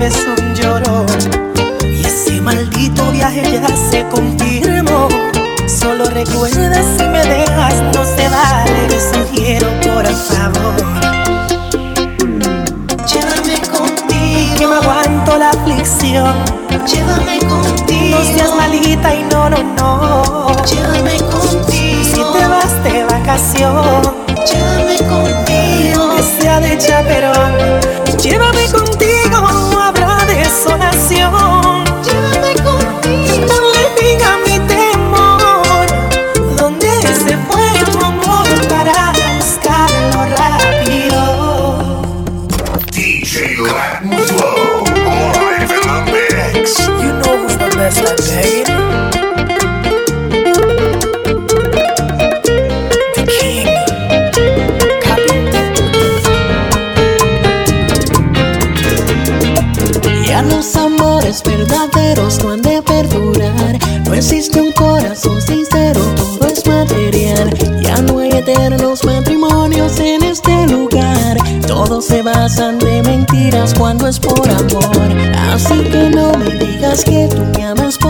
me son lloró. Y ese maldito viaje ya se confirmó. Solo recuerda si me dejas, no se vale. Te sugiero por favor. Llévame contigo. Que me aguanto la aflicción. Llévame contigo. No seas malita y no, no, no. Llévame contigo. Si te vas de vacaciones. Eternos matrimonios en este lugar. Todos se basan de mentiras cuando es por amor. Así que no me digas que tú me amas, por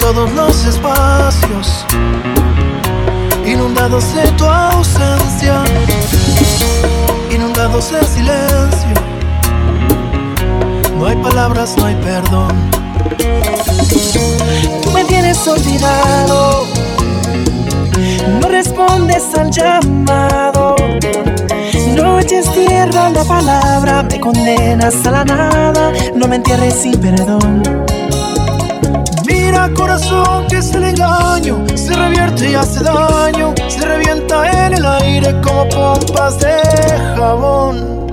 Todos los espacios inundados de tu ausencia, inundados de silencio. No hay palabras, no hay perdón. Tú me tienes olvidado. No respondes al llamado. No eches tierra la palabra. Me condenas a la nada. No me entierres sin perdón. Corazón que es el engaño Se revierte y hace daño Se revienta en el aire como pompas de jabón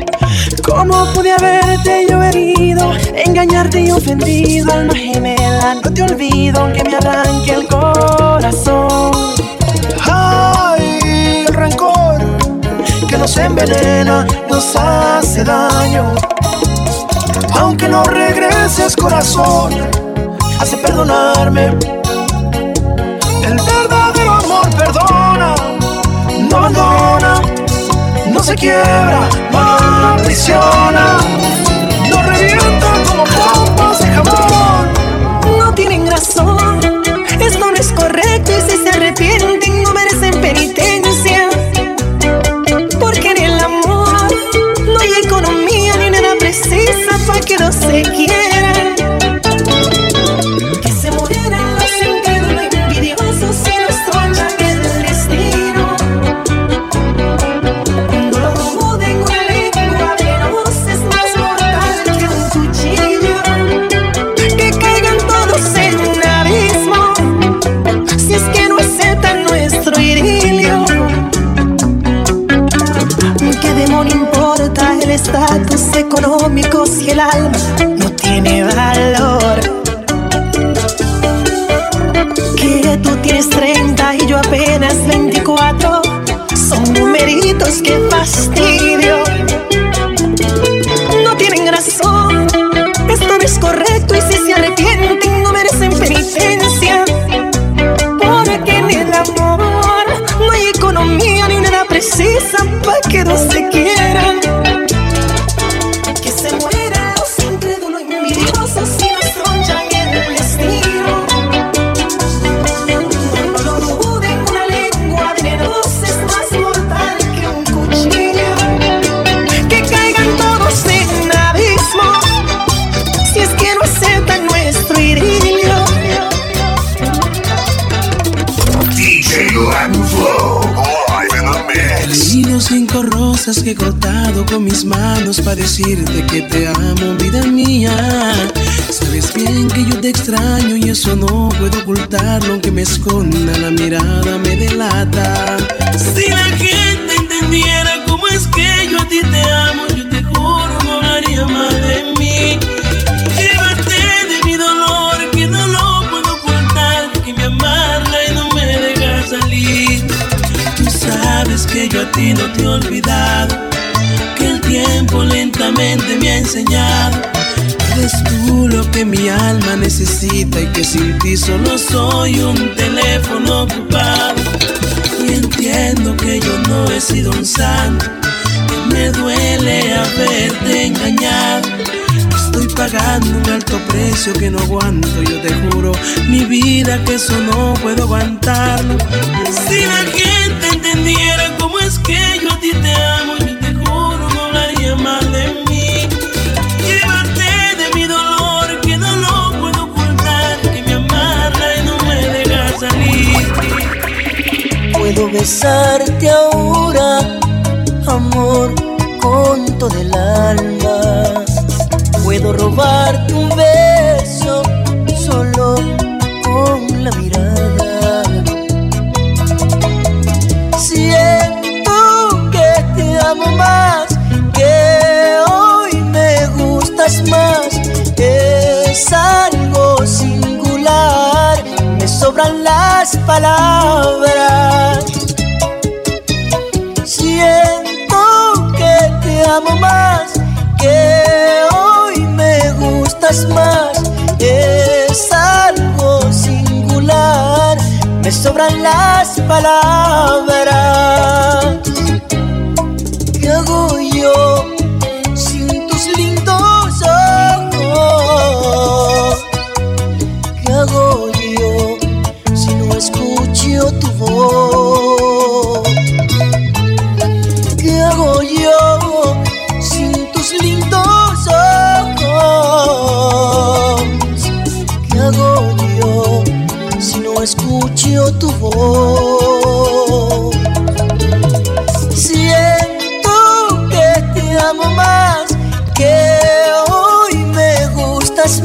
¿Cómo pude haberte yo herido? Engañarte y ofendido. Alma gemela, no te olvido aunque me arranque el corazón. Ay, el rencor que nos envenena Nos hace daño Aunque no regreses corazón Hace perdonarme. El verdadero amor perdona No abandona No se quiebra, no aprisiona si el alma no tiene valor? Que tú tienes 30 y yo apenas 24 son numeritos que fastidio. No tienen razón, esto no es correcto y si se arrepienten no merecen penitencia. Porque en el amor no hay economía ni nada precisa para que no se quieran. Que he cortado con mis manos para decirte que te amo, vida mía. Sabes bien que yo te extraño y eso no puedo ocultarlo, aunque me esconda la mirada me delata. Si la gente entendiera cómo es que yo a ti te amo, yo te juro no hablaría mal de mí. Que yo a ti no te me ha enseñado. Eres tú lo que mi alma necesita y que sin ti solo soy un teléfono ocupado. Y entiendo que yo no he sido un santo, que me duele haberte engañado. Estoy pagando un alto precio que no aguanto, yo te juro, mi vida que eso no puedo aguantarlo. Si la gente entendiera cómo es que besarte ahora, amor, con todo el alma. Puedo robarte un beso solo con la mirada. Siento que te amo más, que hoy me gustas más. Es algo singular, me sobran las palabras. Gustas más. Es algo singular, me sobran las palabras.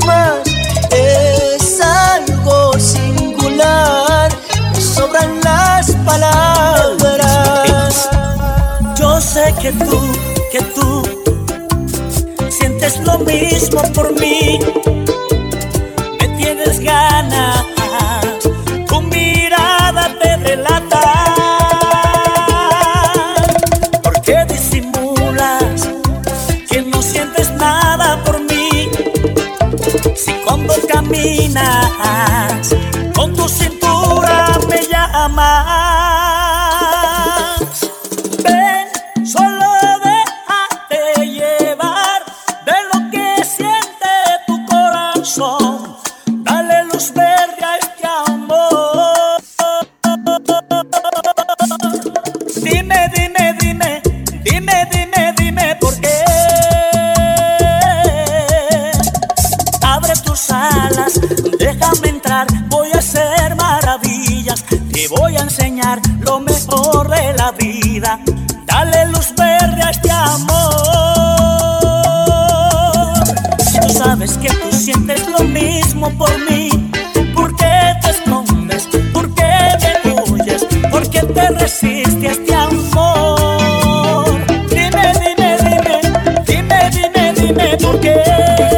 Más. Es algo singular, sobran las palabras. Yo sé que tú, que tú sientes lo mismo por mí. Cuando caminas voy a enseñar lo mejor de la vida. Dale luz verde a este amor. Si tú sabes que tú sientes lo mismo por mí, ¿por qué te escondes? ¿Por qué me huyes? ¿Por qué te resistes a este amor? Dime, dime, dime, dime, dime, dime por qué.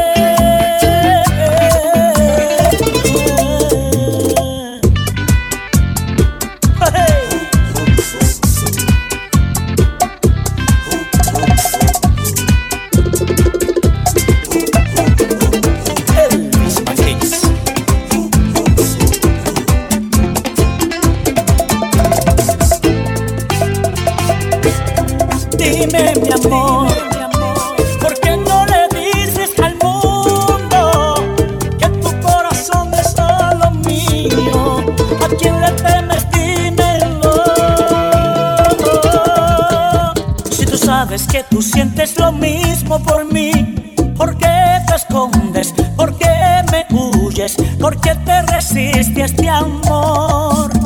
Dime mi amor, ¿por qué no le dices al mundo que tu corazón es solo mío? ¿A quién le temes? Dímelo. Si tú sabes que tú sientes lo mismo por mí, ¿por qué te escondes? ¿Por qué me huyes? ¿Por qué te resistes este amor?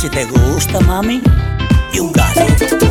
si te gusta, mami, y un gallo.